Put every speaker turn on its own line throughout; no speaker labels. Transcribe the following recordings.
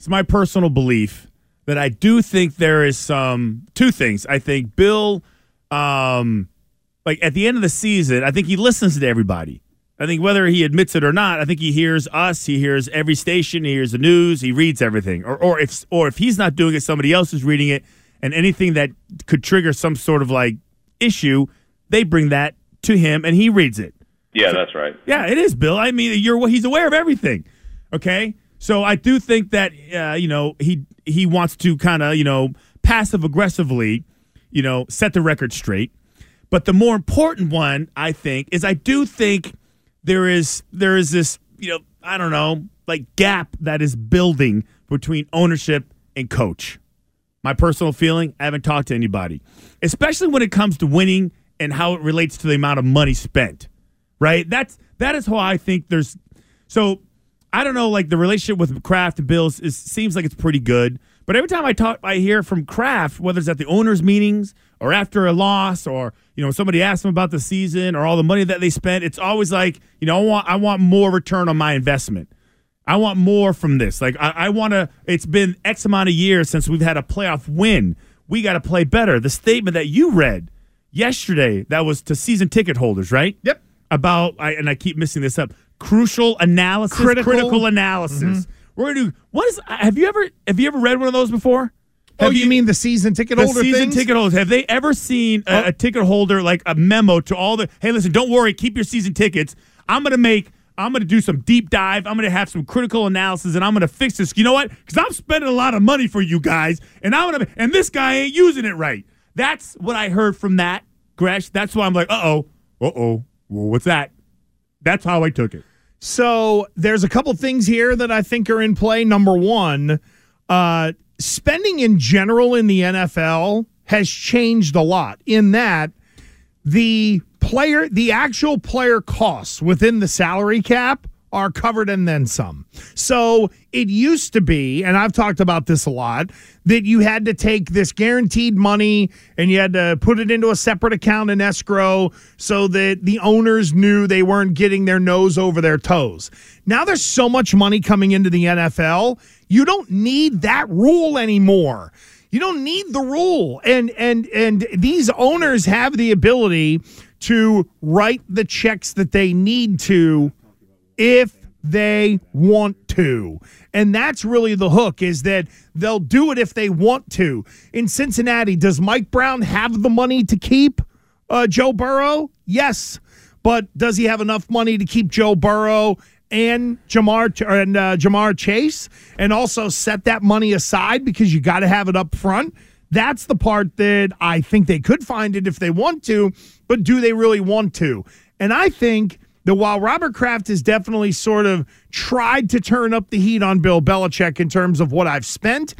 It's my personal belief that I do think there is some two things. I think Bill, um, like at the end of the season, I think he listens to everybody. I think whether he admits it or not, I think he hears us, he hears every station, he hears the news, he reads everything. Or or if or if he's not doing it, somebody else is reading it, and anything that could trigger some sort of like issue, they bring that to him and he reads it.
Yeah, that's right.
Yeah, it is, Bill. I mean, you're he's aware of everything. Okay, so I do think that uh, you know he he wants to kind of you know passive aggressively, you know, set the record straight. But the more important one, I think, is I do think there is there is this you know I don't know like gap that is building between ownership and coach. My personal feeling, I haven't talked to anybody, especially when it comes to winning and how it relates to the amount of money spent. Right? That's that is how I think there's so I don't know like the relationship with Kraft and Bills is seems like it's pretty good. But every time I talk, I hear from Kraft, whether it's at the owners' meetings or after a loss, or you know somebody asks them about the season or all the money that they spent. It's always like, you know, I want I want more return on my investment. I want more from this. Like I, I want to. It's been X amount of years since we've had a playoff win. We got to play better. The statement that you read yesterday that was to season ticket holders, right?
Yep.
About I, and I keep missing this up. Crucial analysis,
Critical.
critical mm-hmm. analysis. We're gonna do. What is? Have you ever have you ever read one of those before?
Oh,
Have
you, mean the season ticket
the
holder
season
things?
ticket holders have they ever seen a,
Oh.
a ticket holder like a memo to all the hey listen don't worry keep your season tickets i'm gonna make i'm gonna do some deep dive i'm gonna have some critical analysis and i'm gonna fix this you know what because i'm spending a lot of money for you guys and i'm gonna and this guy ain't using it right that's what i heard from that gresh that's why i'm like uh-oh uh-oh well, what's that that's how i took it
So there's a couple things here that I think are in play. Number one, uh, spending in general in the NFL has changed a lot in that the player, the actual player costs within the salary cap are covered and then some. So it used to be, and I've talked about this a lot, that you had to take this guaranteed money and you had to put it into a separate account in escrow so that the owners knew they weren't getting their nose over their toes. Now there's so much money coming into the NFL, you don't need that rule anymore. You don't need the rule. And and and these owners have the ability to write the checks that they need to if they want to. And that's really the hook is that they'll do it if they want to. In Cincinnati, does Mike Brown have the money to keep uh, Joe Burrow? Yes. But does he have enough money to keep Joe Burrow and Ja'Marr and uh, Ja'Marr Chase and also set that money aside because you got to have it up front? That's the part that I think they could find it if they want to, but do they really want to? And I think that while Robert Kraft has definitely sort of tried to turn up the heat on Bill Belichick in terms of what I've spent,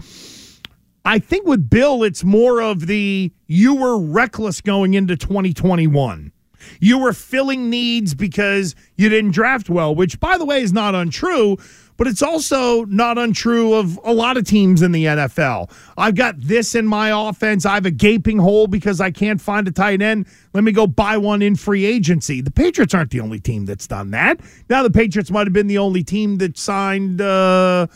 I think with Bill, it's more of the you were reckless going into 2021. You were filling needs because you didn't draft well, which, by the way, is not untrue, but it's also not untrue of a lot of teams in the NFL. I've got this in my offense. I have a gaping hole because I can't find a tight end. Let me go buy one in free agency. The Patriots aren't the only team that's done that. Now, the Patriots might have been the only team that signed uh,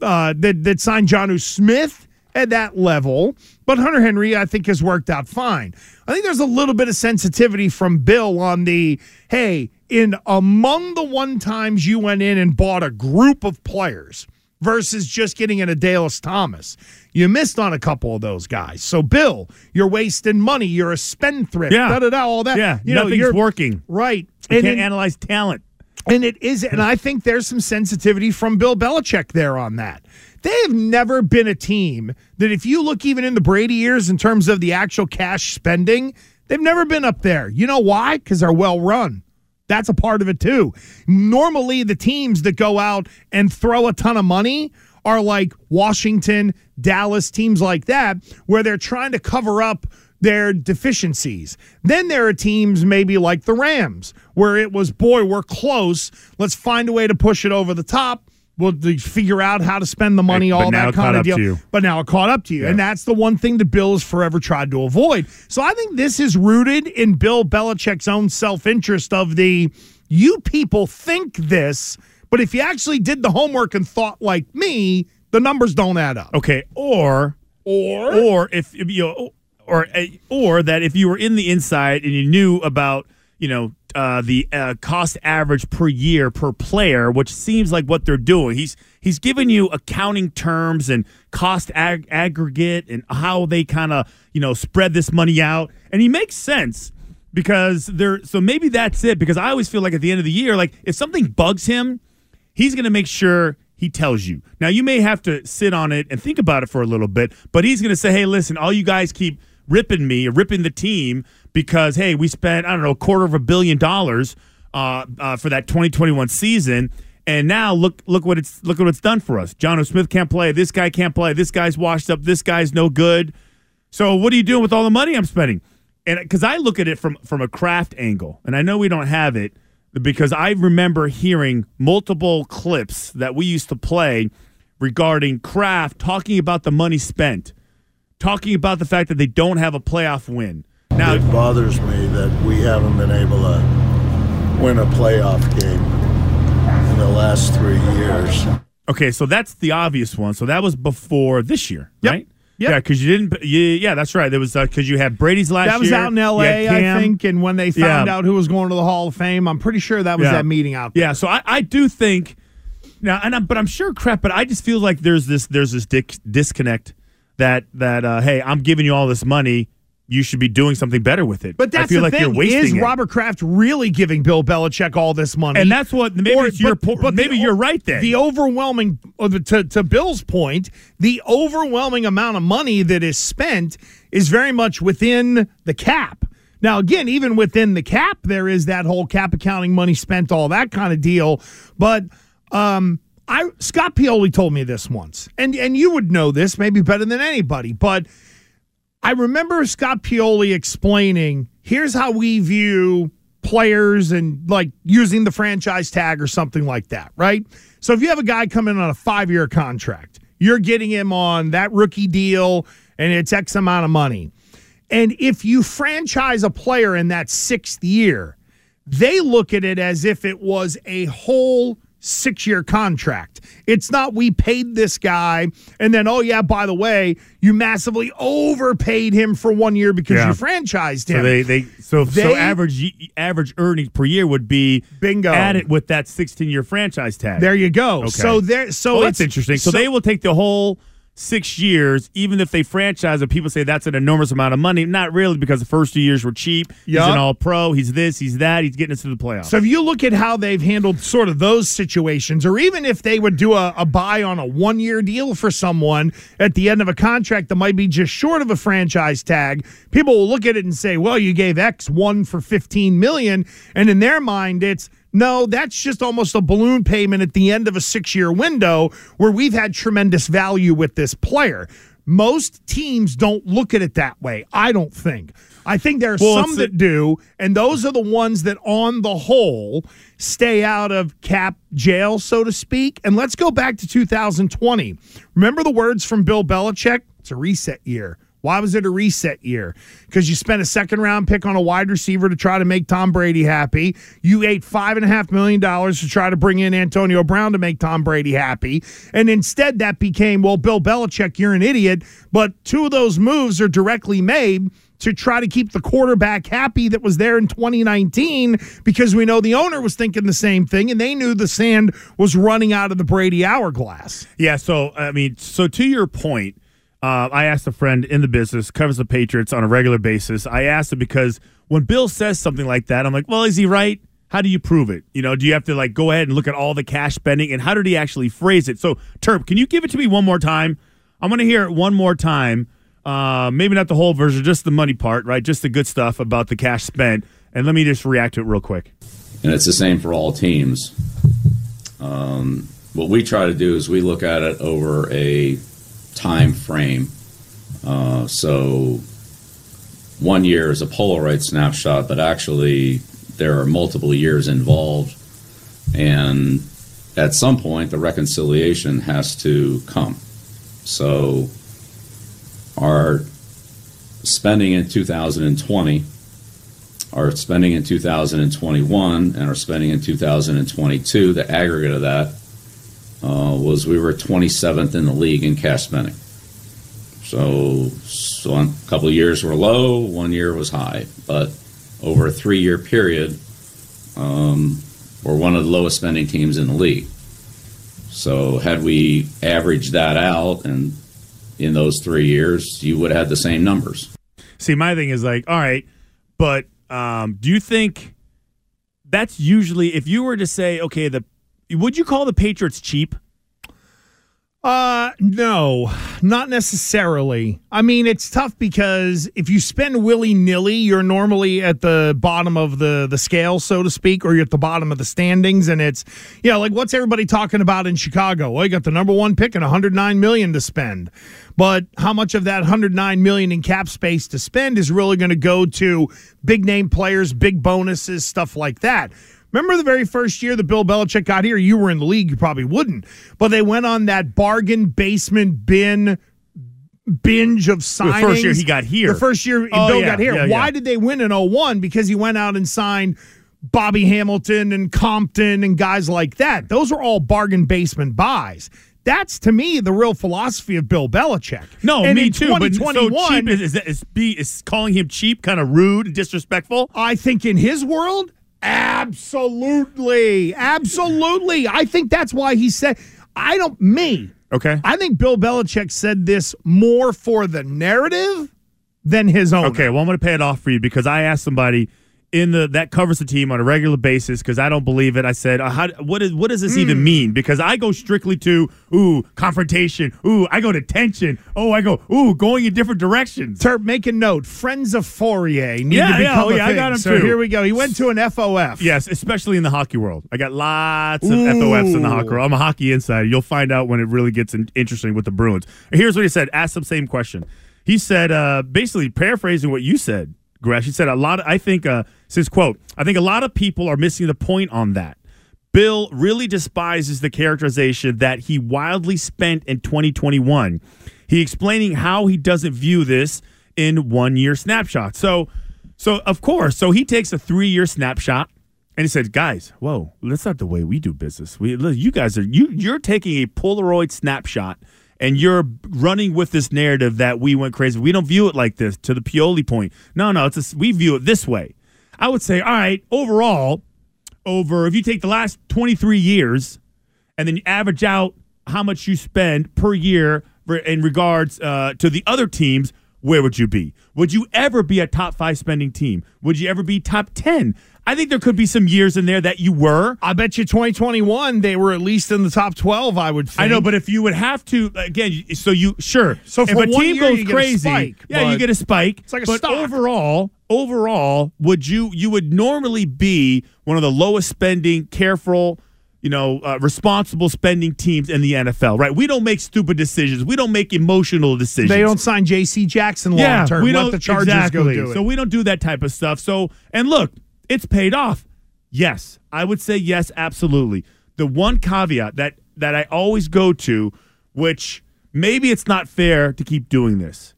uh, that that signed Jonnu Smith at that level. But Hunter Henry, I think, has worked out fine. I think there's a little bit of sensitivity from Bill on the hey, in among the one times you went in and bought a group of players versus just getting in a Dallas Thomas. You missed on a couple of those guys. So, Bill, you're wasting money. You're a spendthrift.
Yeah.
Da, da, da, all that.
yeah
You know,
nothing's
you're
working
right.
you
And
can't analyze talent
and it is, and I think there's some sensitivity from Bill Belichick there on that. They have never been a team that, if you look even in the Brady years in terms of the actual cash spending, they've never been up there. You know why? Because they're well run. That's a part of it too. Normally, the teams that go out and throw a ton of money are like Washington, Dallas, teams like that, where they're trying to cover up their deficiencies. Then there are teams maybe like the Rams, where it was, boy, we're close. Let's find a way to push it over the top. We'll figure out how to spend the money, all that kind of deal. But now it caught up to you.
Yeah.
And that's the one thing that Bill has forever tried to avoid. So I think this is rooted in Bill Belichick's own self interest of the you people think this, but if you actually did the homework and thought like me, the numbers don't add up.
Okay, or
Or
or if if you know, or or that if you were in the inside and you knew about you know uh, the uh, cost average per year per player, which seems like what they're doing. He's he's giving you accounting terms and cost ag- aggregate and how they kind of you know spread this money out, and he makes sense because they're so maybe that's it. Because I always feel like at the end of the year, like if something bugs him, he's going to make sure he tells you. Now, you may have to sit on it and think about it for a little bit, but he's going to say, hey, listen, all you guys keep ripping me, ripping the team because, hey, we spent, I don't know, a quarter of a billion dollars uh, uh, for that 2021 season. And now look, look what it's look what it's done for us. Jonnu Smith can't play. This guy can't play. This guy's washed up. This guy's no good. So what are you doing with all the money I'm spending? And because I look at it from from a Kraft angle, and I know we don't have it because I remember hearing multiple clips that we used to play regarding Kraft talking about the money spent, talking about the fact that they don't have a playoff win. Now,
it bothers me that we haven't been able to win a playoff game in the last three years.
okay, so that's the obvious one. So that was before this year,
Yep.
right?
Yep.
Yeah, because you didn't. You, yeah, that's right. There was because you had Brady's last.
that was
year,
out in L.A., I think. And when they found
Yeah.
out who was going to the Hall of Fame, I'm pretty sure that was
Yeah.
that meeting out there.
Yeah, so I, I do think now, and I'm, but I'm sure crap. But I just feel like there's this there's this dic- disconnect that that uh, hey, I'm giving you all this money, you should be doing something better with it.
But that's
I feel
the
like
thing.
you're wasting
is
it.
Robert Kraft really giving Bill Belichick all this money?
and that's what maybe
Or-
it's your
but-
po-
but
maybe
o-
you're right there.
The overwhelming, uh, to, to Bill's point, the overwhelming amount of money that is spent is very much within the cap. Now, again, even within the cap, there is that whole cap accounting money spent, all that kind of deal. But um, I Scott Pioli told me this once, and and you would know this maybe better than anybody, but I remember Scott Pioli explaining here's how we view players and like using the franchise tag or something like that, right? So if you have a guy coming on a five year contract, you're getting him on that rookie deal and it's X amount of money. And if you franchise a player in that sixth year, they look at it as if it was a whole six year contract. It's not we paid this guy and then, oh, yeah, by the way, you massively overpaid him for one year because
Yeah.
you franchised him.
so they they so so average average earnings per year would be
Bingo.
added with that 16 year franchise tag.
there you go.
Okay.
So there, so
well, that's
it's-
interesting. So, they will take the whole six years, even if they franchise it. People say that's an enormous amount of money. Not really, because the first two years were cheap. He's an all pro. He's this, he's that. He's getting us to the playoffs.
So if you look at how they've handled sort of those situations, or even if they would do a, a buy on a one year deal for someone at the end of a contract that might be just short of a franchise tag, people will look at it and say, well, you gave X one for 15 million. And in their mind, it's no, that's just almost a balloon payment at the end of a six year window where we've had tremendous value with this player. Most teams don't look at it that way. I don't think. I think there are
Well,
some that do, and those are the ones that, on the whole, stay out of cap jail, so to speak. And let's go back to 2020. Remember the words from Bill Belichick? It's a reset year. Why was it a reset year? Because you spent a second round pick on a wide receiver to try to make Tom Brady happy. You ate five and a half million dollars to try to bring in Antonio Brown to make Tom Brady happy. And instead, that became, well, Bill Belichick, you're an idiot. But two of those moves are directly made to try to keep the quarterback happy that was there in 2019 because we know the owner was thinking the same thing and they knew the sand was running out of the Brady hourglass.
Yeah, so I mean, so to your point, uh, I asked a friend in the business, covers the Patriots on a regular basis. I asked him because when Bill says something like that, I'm like, well, is he right? How do you prove it? You know, do you have to like go ahead and look at all the cash spending and how did he actually phrase it? So, Terp, can you give it to me one more time? I'm going to hear it one more time. Uh, maybe not the whole version, just the money part, right? Just the good stuff about the cash spent. And let me just react to it real quick.
and it's the same for all teams. Um, what we try to do is we look at it over a time frame. Uh, so one year is a Polaroid snapshot, but actually there are multiple years involved, and at some point the reconciliation has to come. So our spending in 2020, our spending in 2021, and our spending in 2022, the aggregate of that uh, was we were 27th in the league in cash spending. So, so a couple years were low, one year was high, but over a three-year period, um, we're one of the lowest spending teams in the league. So, had we averaged that out, and in those three years, you would have had the same numbers.
See, my thing is like, all right, but um, do you think that's usually if you were to say, okay, the would you call the Patriots cheap?
Uh, no, not necessarily. I mean, it's tough because if you spend willy nilly, you're normally at the bottom of the the scale, so to speak, or you're at the bottom of the standings, and it's yeah, like what's everybody talking about in Chicago? Well, you got the number one pick and 109 million to spend, but how much of that 109 million in cap space to spend is really going to go to big name players, big bonuses, stuff like that? Remember the very first year that Bill Belichick got here? You were in the league, you probably wouldn't. But they went on that bargain basement bin binge of signings.
The first year he got here.
The first year
Oh,
Bill
yeah,
got here.
yeah,
Why
yeah.
did they win in 01? Because he went out and signed Bobby Hamilton and Compton and guys like that. Those were all bargain basement buys. That's to me the real philosophy of Bill Belichick.
No,
and
me too. But so cheap is, is, is, is calling him cheap kind of rude and disrespectful?
I think in his world, absolutely. Absolutely. I think that's why he said, I don't, me.
Okay.
I think Bill Belichick said this more for the narrative than his own.
Okay, well, I'm going to pay it off for you because I asked somebody in the that covers the team on a regular basis because I don't believe it. I said, uh, how, what, is, what does this
Hmm.
even mean? Because I go strictly to, ooh, confrontation. Ooh, I go to tension. Oh, I go, ooh, going in different directions.
Terp, make a note. Friends of Fauria need
Yeah,
to
yeah,
become
oh,
a
yeah, I
thing.
got him
so
too.
here we go. He went to an FOF.
Yes, especially in the hockey world. I got lots of
Ooh.
FOFs in the hockey world. I'm a hockey insider. You'll find out when it really gets in- interesting with the Bruins. Here's what he said. Ask the same question. He said, uh, basically paraphrasing what you said, Gresh. He said a lot. Of, I think, uh, says quote, I think a lot of people are missing the point on that. Bill really despises the characterization that he wildly spent in 2021. He explaining how he doesn't view this in one year snapshot. So, so of course, so he takes a three year snapshot and he said, "Guys, whoa, that's not the way we do business. We, you guys are you you're taking a Polaroid snapshot." And you're running with this narrative that we went crazy. We don't view it like this. To the Pioli point, no, no, it's a, we view it this way. I would say, all right, overall, over if you take the last 23 years and then you average out how much you spend per year in regards uh, to the other teams, where would you be? Would you ever be a top five spending team? Would you ever be top 10? I think there could be some years in there that you were.
I bet you 2021 they were at least in the top 12. I would. think.
I know, but if you would have to again, so you sure.
So
if
for
a team
year,
goes
you get a
crazy,
spike,
yeah, you get a spike.
it's like a
but
stock.
overall, overall, would you you would normally be one of the lowest spending, careful, you know, uh, responsible spending teams in the NFL, right? We don't make stupid decisions. We don't make emotional decisions.
they don't sign J.C. Jackson long term.
We
Let
don't
the Chargers
exactly.
go do it.
So we don't do that type of stuff. So and look, it's paid off. Yes, I would say yes, absolutely. The one caveat that that I always go to, which maybe it's not fair to keep doing this.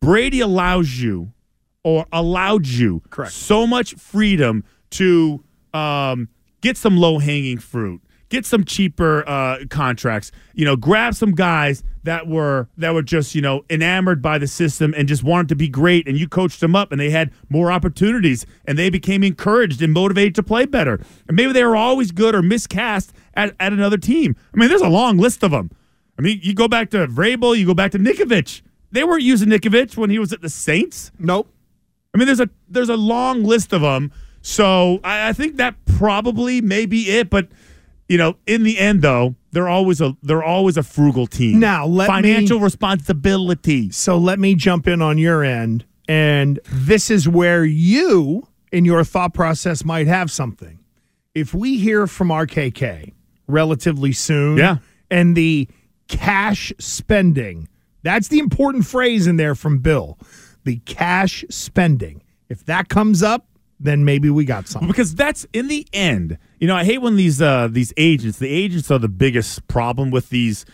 Brady allows you or allowed you
Correct.
so much freedom to um, get some low hanging fruit, get some cheaper uh, contracts. You know, grab some guys that were that were just you know enamored by the system and just wanted to be great, and you coached them up, and they had more opportunities, and they became encouraged and motivated to play better. And maybe they were always good or miscast at, at another team. I mean, there's a long list of them. I mean, you go back to Vrabel, you go back to Ninkovich. They weren't using Ninkovich when he was at the Saints.
nope.
I mean, there's a there's a long list of them. So I, I think that probably may be it. But you know, in the end, though, they're always a they're always a frugal team.
Now, let me-
financial responsibility.
So let me jump in on your end. And this is where you, in your thought process, might have something. If we hear from RKK relatively soon.
Yeah.
And the cash spending. That's the important phrase in there from Bill. The cash spending. If that comes up, then maybe we got something.
because that's in the end. You know, I hate when these uh these agents, the agents are the biggest problem with these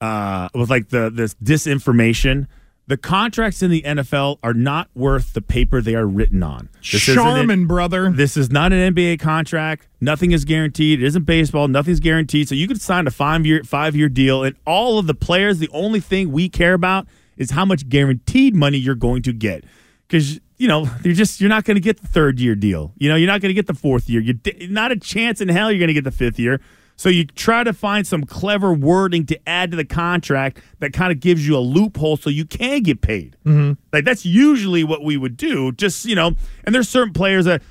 uh with like the this disinformation. The contracts in the NFL are not worth the paper they are written on. This
Charmin, brother.
This is not an NBA contract. Nothing is guaranteed. It isn't baseball. Nothing's guaranteed. So you could sign a five year five year deal, and all of the players, the only thing we care about is how much guaranteed money you're going to get. Because you know you're just you're not going to get the third year deal. You know you're not going to get the fourth year. You not a chance in hell you're going to get the fifth year. So you try to find some clever wording to add to the contract that kind of gives you a loophole so you can get paid. Like that's usually what we would do. Just you know, and there's certain players that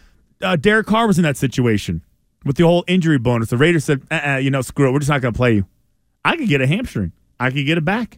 uh, Derek Carr was in that situation with the whole injury bonus. The Raiders said, uh-uh, you know, screw it, we're just not going to play you. I could get a hamstring. I could get it back.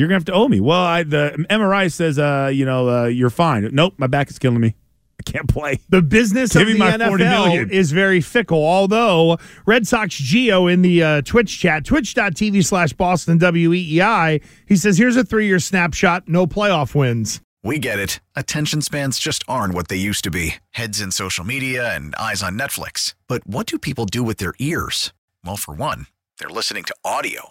You're gonna have to owe me. Well, I, the MRI says, uh, you know, uh, you're fine. Nope, my back is killing me. I can't play.
The business
Give
of the
my
NFL is very fickle. Although Red Sox Geo in the uh, Twitch chat, twitch.tv slash Boston WEEI, he says, here's a three year snapshot, no playoff wins.
We get it. Attention spans just aren't what they used to be heads in social media and eyes on Netflix. But what do people do with their ears? Well, for one, they're listening to audio.